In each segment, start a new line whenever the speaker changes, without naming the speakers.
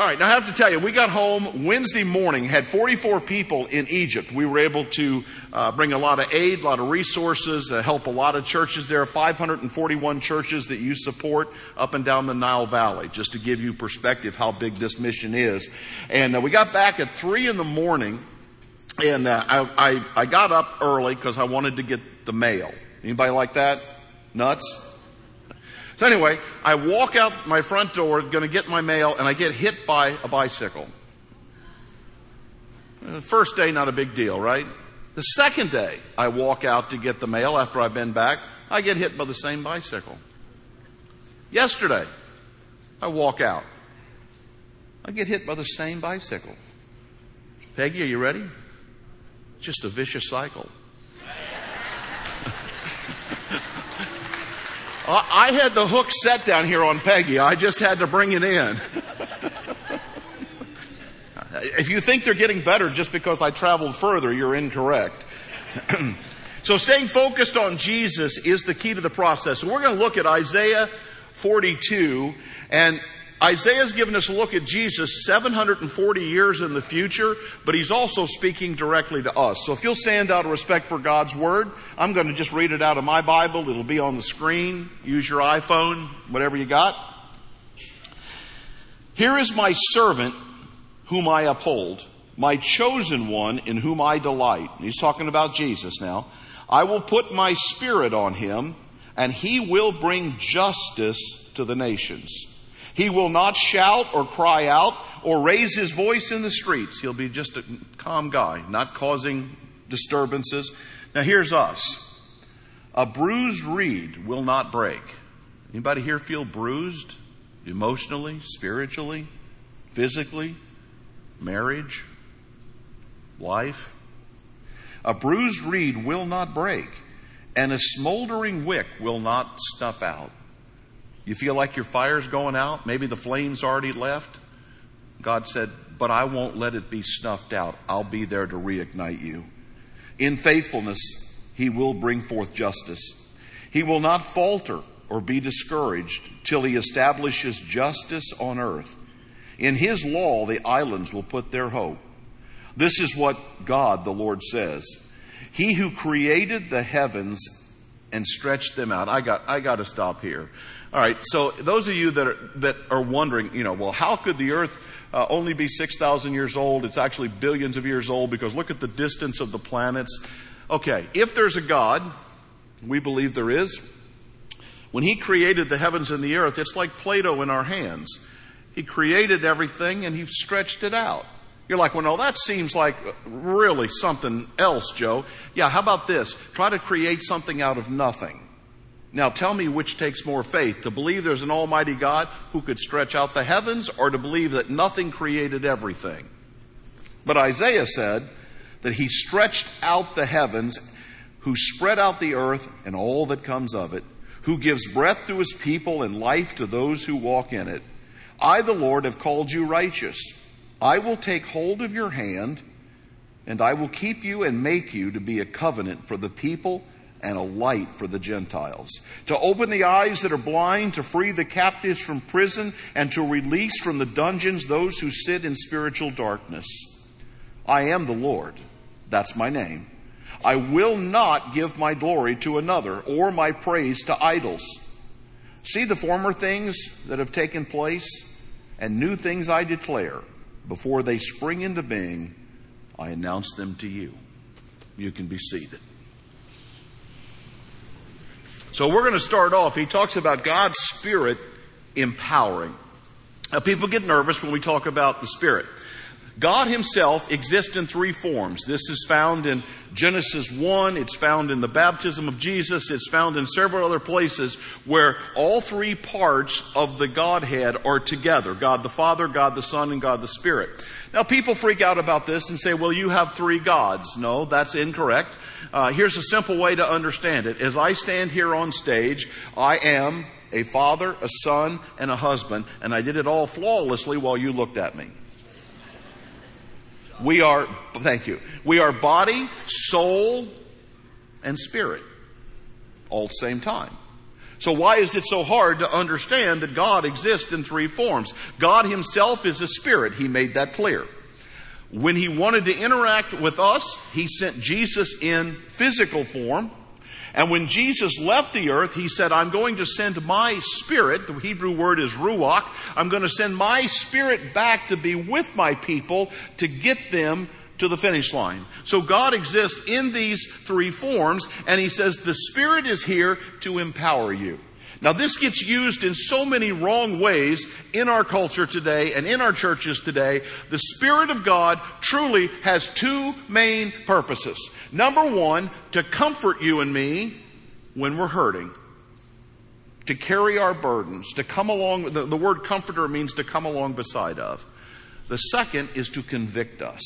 All right, now I have to tell you, we got home Wednesday morning, had 44 people in Egypt. We were able to uh, bring a lot of aid, a lot of resources, uh, help a lot of churches. There are 541 churches that you support up and down the Nile Valley, just to give you perspective how big this mission is. And uh, we got back at 3 in the morning, and uh, I, I, I got up early because I wanted to get the mail. Anybody like that? Nuts? So anyway, I walk out my front door, to get my mail, and I get hit by a bicycle. Uh, First day, not a big deal, right? The second day, I walk out to get the mail after I've been back, I get hit by the same bicycle. Yesterday, I walk out. I get hit by the same bicycle. Peggy, are you ready? Just a vicious cycle. I had the hook set down here on Peggy. I just had to bring it in. if you think they're getting better just because I traveled further, you're incorrect. so staying focused on Jesus is the key to the process. So we're going to look at Isaiah 42 and Isaiah's given us a look at Jesus 740 years in the future, but he's also speaking directly to us. So if you'll stand out of respect for God's Word, I'm going to just read it out of my Bible. It'll be on the screen. Use your iPhone, whatever you got. Here is my servant whom I uphold, my chosen one in whom I delight. He's talking about Jesus now. I will put my spirit on him and he will bring justice to the nations. He will not shout or cry out or raise his voice in the streets. He'll be just a calm guy, not causing disturbances. Now here's us. A bruised reed will not break. Anybody here feel bruised emotionally, spiritually, physically, marriage, life? A bruised reed will not break, and a smoldering wick will not snuff out. You feel like your fire's going out? Maybe the flame's already left? God said, But I won't let it be snuffed out. I'll be there to reignite you. In faithfulness, he will bring forth justice. He will not falter or be discouraged till he establishes justice on earth. In his law, the islands will put their hope. This is what God, the Lord, says. He who created the heavens and stretched them out. I got, I got to stop here. All right. So those of you that are, that are wondering, you know, well, how could the earth uh, only be 6,000 years old? It's actually billions of years old because look at the distance of the planets. Okay. If there's a God, we believe there is. When he created the heavens and the earth, it's like Play-Doh in our hands. He created everything and he stretched it out. You're like, well, no, that seems like really something else, Joe. Yeah, how about this? Try to create something out of nothing. Now tell me which takes more faith, to believe there's an almighty God who could stretch out the heavens or to believe that nothing created everything. But Isaiah said that he stretched out the heavens, who spread out the earth and all that comes of it, who gives breath to his people and life to those who walk in it. I, the Lord, have called you righteous. I will take hold of your hand and I will keep you and make you to be a covenant for the people and a light for the Gentiles, to open the eyes that are blind, to free the captives from prison, and to release from the dungeons those who sit in spiritual darkness. I am the Lord. That's my name. I will not give my glory to another or my praise to idols. See the former things that have taken place and new things I declare. Before they spring into being, I announce them to you. You can be seated. So we're going to start off. He talks about God's Spirit empowering. Now people get nervous when we talk about the Spirit. God himself exists in three forms. This is found in Genesis 1. It's found in the baptism of Jesus. It's found in several other places where all three parts of the Godhead are together. God the Father, God the Son, and God the Spirit. Now people freak out about this and say, well, you have three gods. No, that's incorrect. Uh, here's a simple way to understand it. As I stand here on stage, I am a father, a son, and a husband, and I did it all flawlessly while you looked at me. We are, thank you. We are body, soul, and spirit all at the same time. So why is it so hard to understand that God exists in three forms? God himself is a spirit. He made that clear. When he wanted to interact with us, he sent Jesus in physical form. And when Jesus left the earth, he said, I'm going to send my spirit, the Hebrew word is ruach, I'm going to send my spirit back to be with my people to get them to the finish line. So God exists in these three forms, and he says the spirit is here to empower you. Now this gets used in so many wrong ways in our culture today and in our churches today. The Spirit of God truly has two main purposes. Number one, to comfort you and me when we're hurting. To carry our burdens, to come along, the, the word comforter means to come along beside of. The second is to convict us.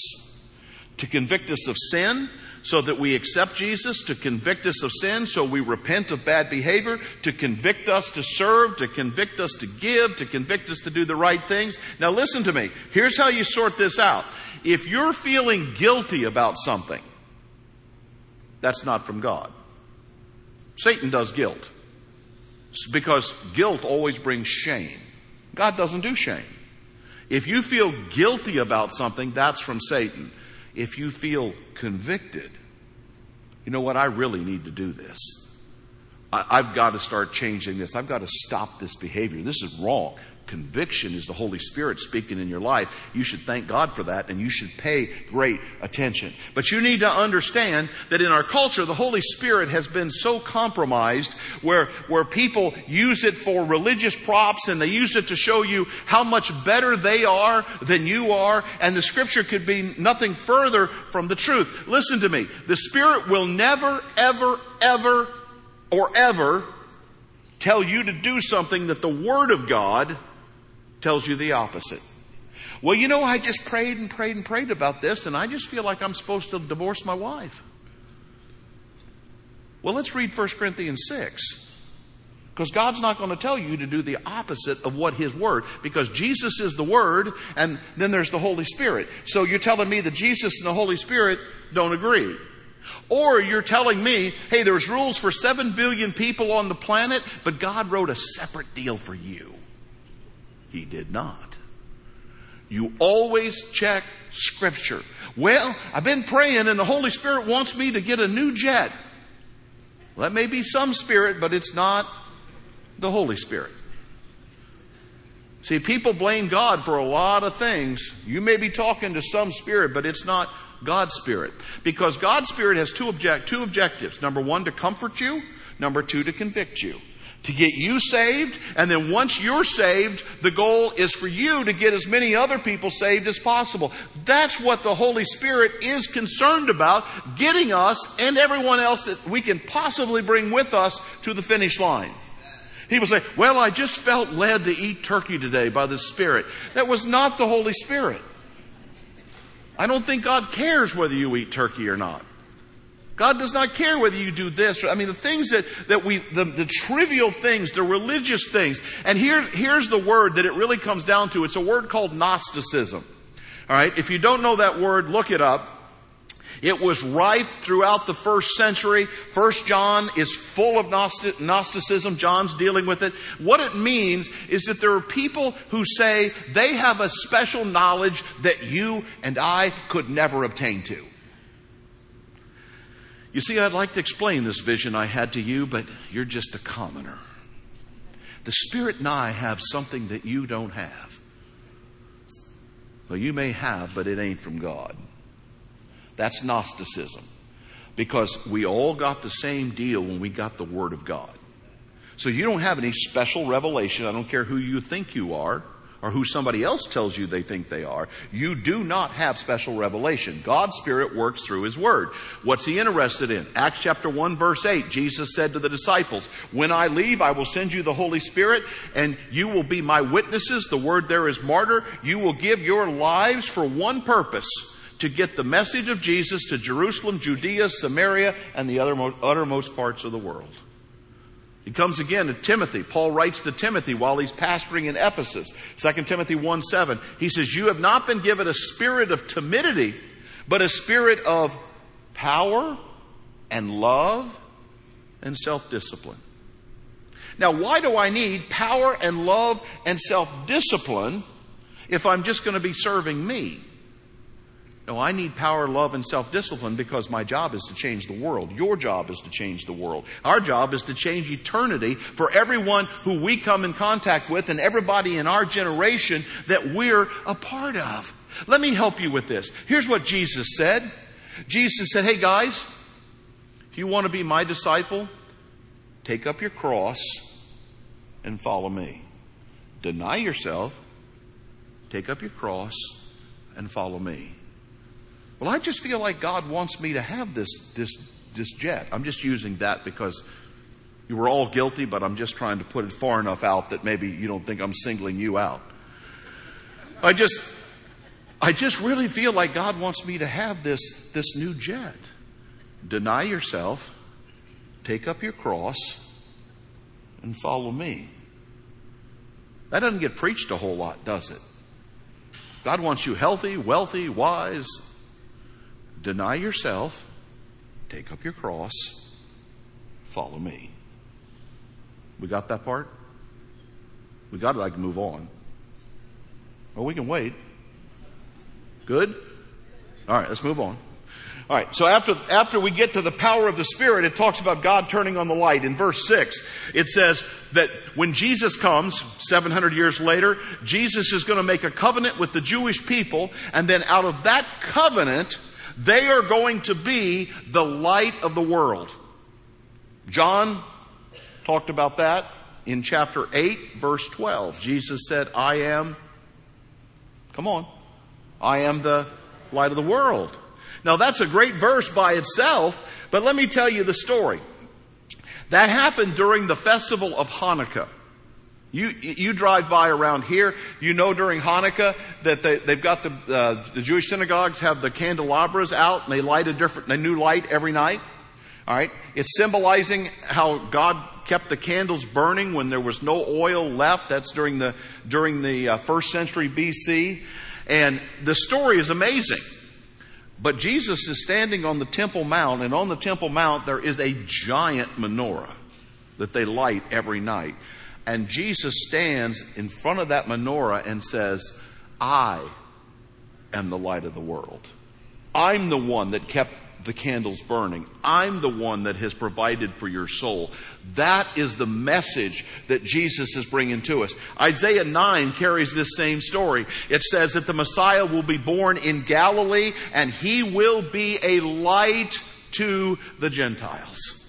To convict us of sin, so that we accept Jesus, to convict us of sin, so we repent of bad behavior, to convict us to serve, to convict us to give, to convict us to do the right things. Now listen to me. Here's how you sort this out. If you're feeling guilty about something, that's not from God. Satan does guilt. Because guilt always brings shame. God doesn't do shame. If you feel guilty about something, that's from Satan if you feel convicted, you know what? I really need to do this. I, have got to start changing this. I've got to stop this behavior. This is wrong conviction is the Holy Spirit speaking in your life. You should thank God for that and you should pay great attention. But you need to understand that in our culture, the Holy Spirit has been so compromised where, where people use it for religious props and they use it to show you how much better they are than you are and the scripture could be nothing further from the truth. Listen to me. The Spirit will never, ever, ever, or ever tell you to do something that the Word of God tells you the opposite. Well, you know, I just prayed and prayed and prayed about this, and I just feel like I'm supposed to divorce my wife. Well, let's read 1 Corinthians 6. Because God's not going to tell you to do the opposite of what His Word, because Jesus is the Word, and then there's the Holy Spirit. So you're telling me that Jesus and the Holy Spirit don't agree. Or you're telling me, hey, there's rules for seven billion people on the planet, but God wrote a separate deal for you. He did not. You always check scripture. Well, I've been praying and the Holy Spirit wants me to get a new jet. Well, that may be some spirit, but it's not the Holy Spirit. See, people blame God for a lot of things. You may be talking to some spirit, but it's not God's spirit. Because God's spirit has two, object, two objectives. Number one, to comfort you. Number two, to convict you to get you saved. And then once you're saved, the goal is for you to get as many other people saved as possible. That's what the Holy Spirit is concerned about, getting us and everyone else that we can possibly bring with us to the finish line. People say, well, I just felt led to eat turkey today by the Spirit. That was not the Holy Spirit. I don't think God cares whether you eat turkey or not. God does not care whether you do this. I mean, the things that, that we, the, the trivial things, the religious things. And here, here's the word that it really comes down to. It's a word called Gnosticism. Alright? If you don't know that word, look it up. It was rife throughout the first century. First John is full of Gnosticism. John's dealing with it. What it means is that there are people who say they have a special knowledge that you and I could never obtain to. You see, I'd like to explain this vision I had to you, but you're just a commoner. The Spirit and I have something that you don't have. Well, you may have, but it ain't from God. That's Gnosticism. Because we all got the same deal when we got the Word of God. So you don't have any special revelation. I don't care who you think you are or who somebody else tells you they think they are, you do not have special revelation. God's Spirit works through His Word. What's He interested in? Acts chapter 1 verse 8, Jesus said to the disciples, when I leave, I will send you the Holy Spirit and you will be my witnesses. The word there is martyr. You will give your lives for one purpose to get the message of Jesus to Jerusalem, Judea, Samaria, and the uttermost parts of the world. He comes again to Timothy. Paul writes to Timothy while he's pastoring in Ephesus. 2 Timothy 1 7. He says, You have not been given a spirit of timidity, but a spirit of power and love and self discipline. Now, why do I need power and love and self-discipline if I'm just going to be serving me? No, I need power, love, and self-discipline because my job is to change the world. Your job is to change the world. Our job is to change eternity for everyone who we come in contact with and everybody in our generation that we're a part of. Let me help you with this. Here's what Jesus said. Jesus said, Hey guys, if you want to be my disciple, take up your cross and follow me. Deny yourself, take up your cross and follow me. Well, I just feel like God wants me to have this, this, this jet. I'm just using that because you were all guilty, but I'm just trying to put it far enough out that maybe you don't think I'm singling you out. I just, I just really feel like God wants me to have this, this new jet. Deny yourself, take up your cross, and follow me. That doesn't get preached a whole lot, does it? God wants you healthy, wealthy, wise. Deny yourself, take up your cross, follow me. We got that part? We got it, I can move on. Well, we can wait. Good? All right, let's move on. All right, so after, after we get to the power of the Spirit, it talks about God turning on the light. In verse 6, it says that when Jesus comes, 700 years later, Jesus is going to make a covenant with the Jewish people, and then out of that covenant, they are going to be the light of the world. John talked about that in chapter 8, verse 12. Jesus said, I am, come on, I am the light of the world. Now that's a great verse by itself, but let me tell you the story. That happened during the festival of Hanukkah. You, you drive by around here, you know during Hanukkah that they, they've got the, uh, the Jewish synagogues have the candelabras out and they light a different, a new light every night. Alright? It's symbolizing how God kept the candles burning when there was no oil left. That's during the, during the uh, first century BC. And the story is amazing. But Jesus is standing on the Temple Mount, and on the Temple Mount there is a giant menorah that they light every night. And Jesus stands in front of that menorah and says, I am the light of the world. I'm the one that kept the candles burning. I'm the one that has provided for your soul. That is the message that Jesus is bringing to us. Isaiah 9 carries this same story. It says that the Messiah will be born in Galilee and he will be a light to the Gentiles.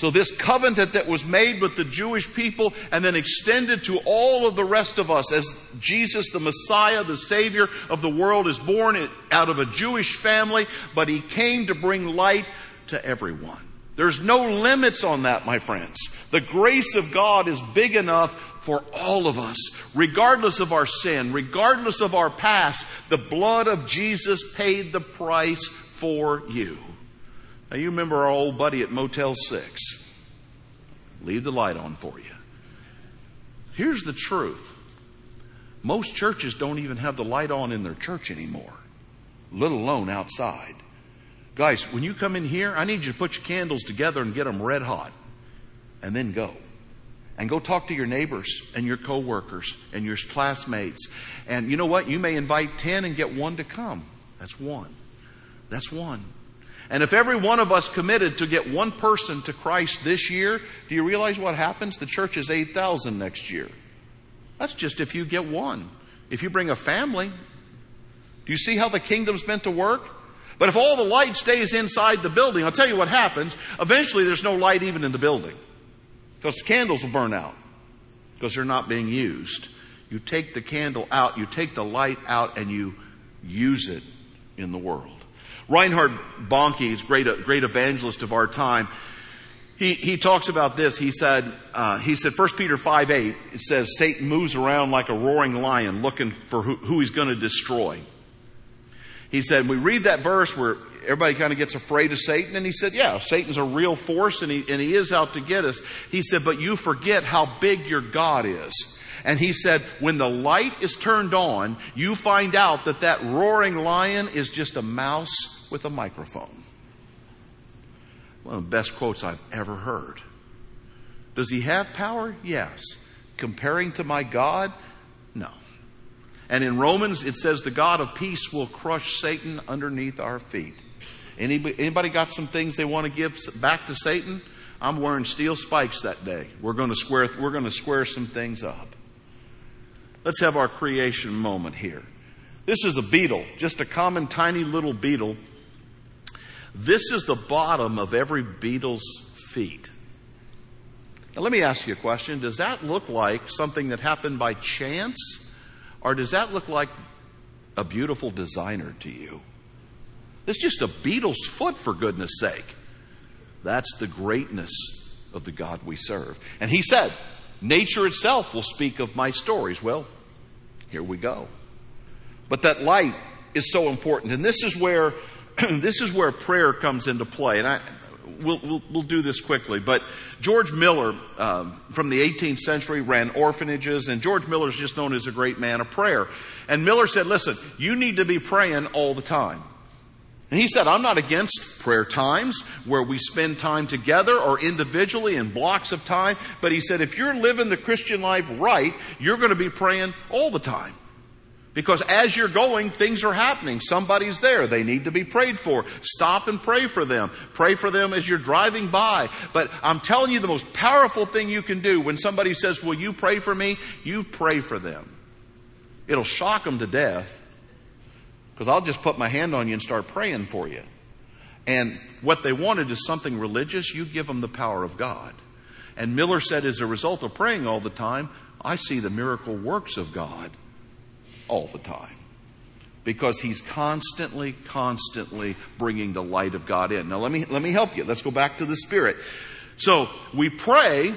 So this covenant that was made with the Jewish people and then extended to all of the rest of us as Jesus, the Messiah, the Savior of the world is born out of a Jewish family, but He came to bring light to everyone. There's no limits on that, my friends. The grace of God is big enough for all of us, regardless of our sin, regardless of our past. The blood of Jesus paid the price for you. Now, you remember our old buddy at Motel 6. Leave the light on for you. Here's the truth most churches don't even have the light on in their church anymore, let alone outside. Guys, when you come in here, I need you to put your candles together and get them red hot, and then go. And go talk to your neighbors and your coworkers and your classmates. And you know what? You may invite 10 and get one to come. That's one. That's one. And if every one of us committed to get one person to Christ this year, do you realize what happens? The church is 8,000 next year. That's just if you get one. If you bring a family, do you see how the kingdom's meant to work? But if all the light stays inside the building, I'll tell you what happens. Eventually there's no light even in the building. Because the candles will burn out. Because they're not being used. You take the candle out, you take the light out, and you use it in the world. Reinhard Bonnke great, great evangelist of our time. He, he talks about this. He said, uh, he said, 1 Peter 5 8, it says, Satan moves around like a roaring lion looking for who, who he's going to destroy. He said, we read that verse where everybody kind of gets afraid of Satan. And he said, yeah, Satan's a real force and he, and he is out to get us. He said, but you forget how big your God is. And he said, when the light is turned on, you find out that that roaring lion is just a mouse with a microphone. One of the best quotes I've ever heard. Does he have power? Yes. Comparing to my God? No. And in Romans, it says the God of peace will crush Satan underneath our feet. Anybody, anybody got some things they want to give back to Satan? I'm wearing steel spikes that day. We're going to square, we're going to square some things up. Let's have our creation moment here. This is a beetle, just a common tiny little beetle. This is the bottom of every beetle's feet. Now, let me ask you a question. Does that look like something that happened by chance? Or does that look like a beautiful designer to you? It's just a beetle's foot, for goodness sake. That's the greatness of the God we serve. And he said, Nature itself will speak of my stories. Well, here we go. But that light is so important. And this is where, this is where prayer comes into play. And I, we'll, we'll, we'll do this quickly. But George Miller, um, from the 18th century, ran orphanages. And George Miller is just known as a great man of prayer. And Miller said, listen, you need to be praying all the time. And he said, I'm not against prayer times where we spend time together or individually in blocks of time. But he said, if you're living the Christian life right, you're going to be praying all the time. Because as you're going, things are happening. Somebody's there. They need to be prayed for. Stop and pray for them. Pray for them as you're driving by. But I'm telling you the most powerful thing you can do when somebody says, will you pray for me? You pray for them. It'll shock them to death because I'll just put my hand on you and start praying for you. And what they wanted is something religious. You give them the power of God. And Miller said, as a result of praying all the time, I see the miracle works of God all the time. Because he's constantly, constantly bringing the light of God in. Now let me, let me help you. Let's go back to the Spirit. So we pray,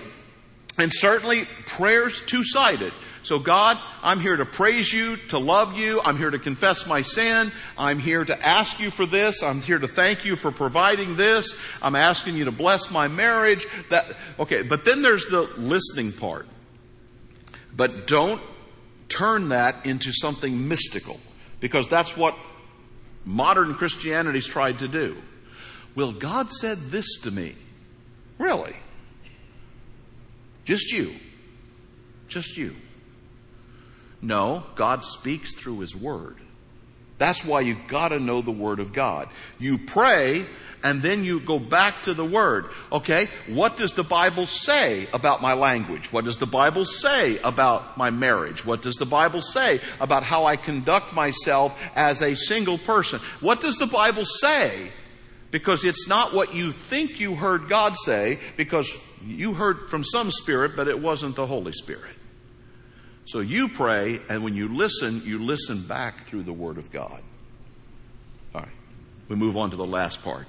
and certainly prayer's two-sided. So God, I'm here to praise you, to love you. I'm here to confess my sin. I'm here to ask you for this. I'm here to thank you for providing this. I'm asking you to bless my marriage. That, okay, but then there's the listening part. But don't turn that into something mystical because that's what modern Christianity's tried to do. Well, God said this to me. Really? Just you. Just you. No, God speaks through His Word. That's why you've got to know the Word of God. You pray and then you go back to the Word. Okay, what does the Bible say about my language? What does the Bible say about my marriage? What does the Bible say about how I conduct myself as a single person? What does the Bible say? Because it's not what you think you heard God say, because you heard from some spirit, but it wasn't the Holy Spirit. So you pray, and when you listen, you listen back through the Word of God. All right. We move on to the last part.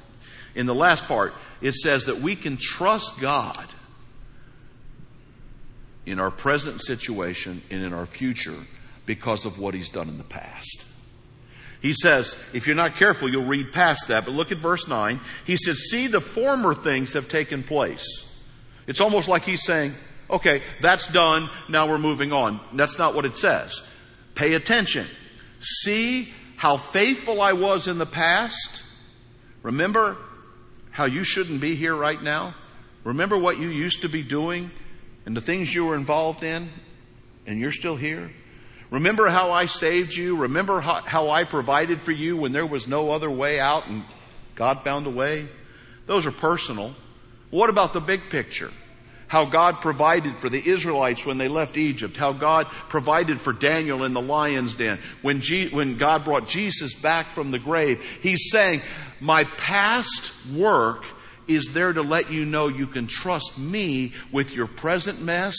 In the last part, it says that we can trust God in our present situation and in our future because of what He's done in the past. He says, if you're not careful, you'll read past that, but look at verse 9. He says, See, the former things have taken place. It's almost like He's saying, Okay, that's done. Now we're moving on. That's not what it says. Pay attention. See how faithful I was in the past. Remember how you shouldn't be here right now. Remember what you used to be doing and the things you were involved in and you're still here. Remember how I saved you. Remember how, how I provided for you when there was no other way out and God found a way. Those are personal. What about the big picture? How God provided for the Israelites when they left Egypt, how God provided for Daniel in the lion's den, when, when God brought Jesus back from the grave. He's saying, my past work is there to let you know you can trust me with your present mess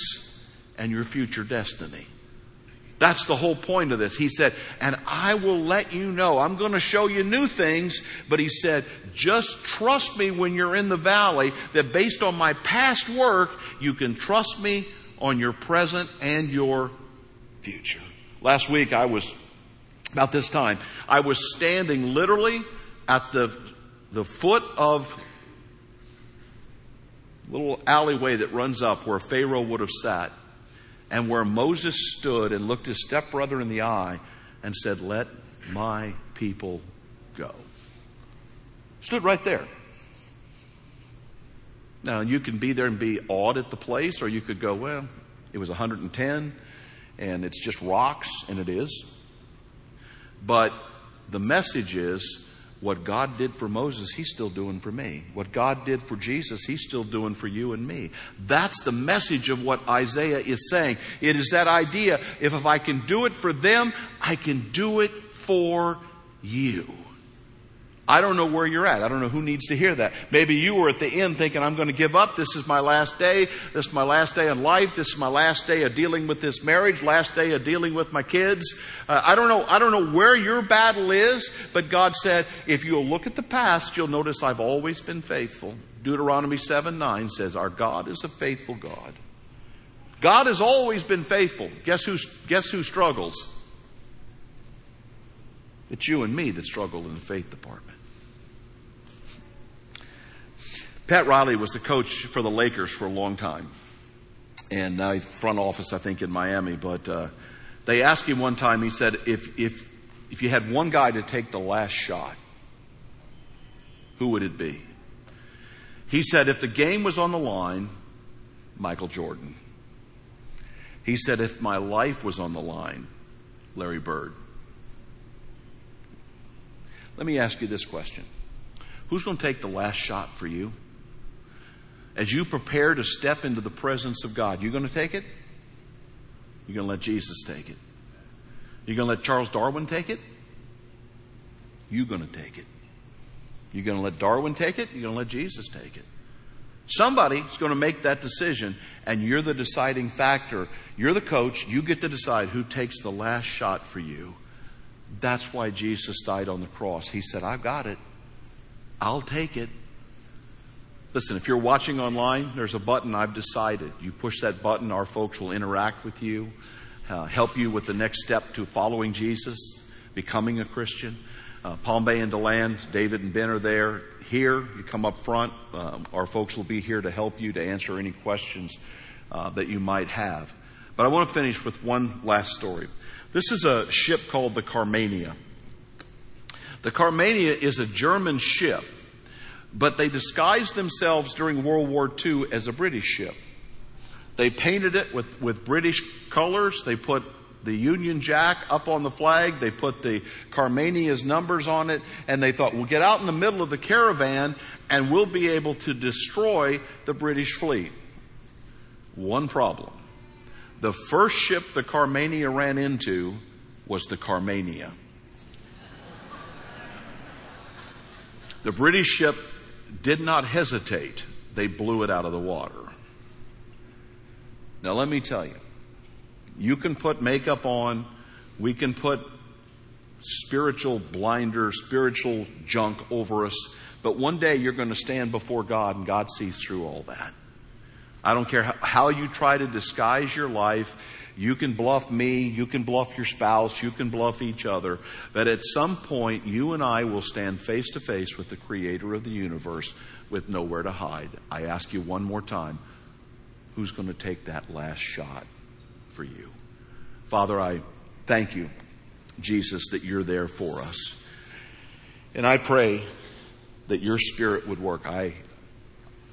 and your future destiny. That's the whole point of this. He said, and I will let you know. I'm going to show you new things, but he said, just trust me when you're in the valley that based on my past work, you can trust me on your present and your future. Last week I was, about this time, I was standing literally at the, the foot of little alleyway that runs up where Pharaoh would have sat and where Moses stood and looked his stepbrother in the eye and said, Let my people go. Stood right there. Now, you can be there and be awed at the place, or you could go, well, it was 110 and it's just rocks, and it is. But the message is what God did for Moses, He's still doing for me. What God did for Jesus, He's still doing for you and me. That's the message of what Isaiah is saying. It is that idea if, if I can do it for them, I can do it for you. I don't know where you're at. I don't know who needs to hear that. Maybe you were at the end thinking, I'm going to give up. This is my last day. This is my last day in life. This is my last day of dealing with this marriage, last day of dealing with my kids. Uh, I don't know. I don't know where your battle is, but God said, if you'll look at the past, you'll notice I've always been faithful. Deuteronomy 7 9 says, Our God is a faithful God. God has always been faithful. Guess who, guess who struggles? It's you and me that struggle in the faith department. Pat Riley was the coach for the Lakers for a long time. And now he's front office, I think, in Miami. But uh, they asked him one time, he said, if, if, if you had one guy to take the last shot, who would it be? He said, if the game was on the line, Michael Jordan. He said, if my life was on the line, Larry Bird. Let me ask you this question Who's going to take the last shot for you? As you prepare to step into the presence of God, you going to take it? You're going to let Jesus take it. You're going to let Charles Darwin take it? You're going to take it. You're going to let Darwin take it? You're going to let Jesus take it. Somebody's going to make that decision, and you're the deciding factor. You're the coach. You get to decide who takes the last shot for you. That's why Jesus died on the cross. He said, I've got it. I'll take it. Listen, if you're watching online, there's a button I've decided. You push that button, our folks will interact with you, uh, help you with the next step to following Jesus, becoming a Christian. Uh, Palm Bay and DeLand, David and Ben are there. Here, you come up front. Um, our folks will be here to help you to answer any questions uh, that you might have. But I want to finish with one last story. This is a ship called the Carmania. The Carmania is a German ship but they disguised themselves during World War II as a British ship. They painted it with, with British colors. They put the Union Jack up on the flag. They put the Carmania's numbers on it. And they thought, we'll get out in the middle of the caravan and we'll be able to destroy the British fleet. One problem. The first ship the Carmania ran into was the Carmania. The British ship did not hesitate. They blew it out of the water. Now, let me tell you, you can put makeup on, we can put spiritual blinder, spiritual junk over us, but one day you're going to stand before God and God sees through all that. I don't care how you try to disguise your life. You can bluff me, you can bluff your spouse, you can bluff each other, but at some point you and I will stand face to face with the creator of the universe with nowhere to hide. I ask you one more time, who's going to take that last shot for you? Father, I thank you, Jesus, that you're there for us. And I pray that your spirit would work. I,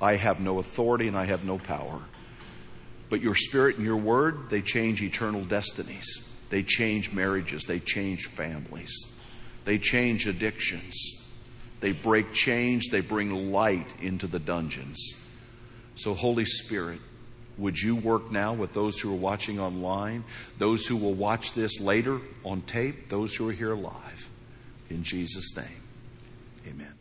I have no authority and I have no power. But your spirit and your word, they change eternal destinies. They change marriages. They change families. They change addictions. They break chains. They bring light into the dungeons. So, Holy Spirit, would you work now with those who are watching online, those who will watch this later on tape, those who are here live? In Jesus' name, amen.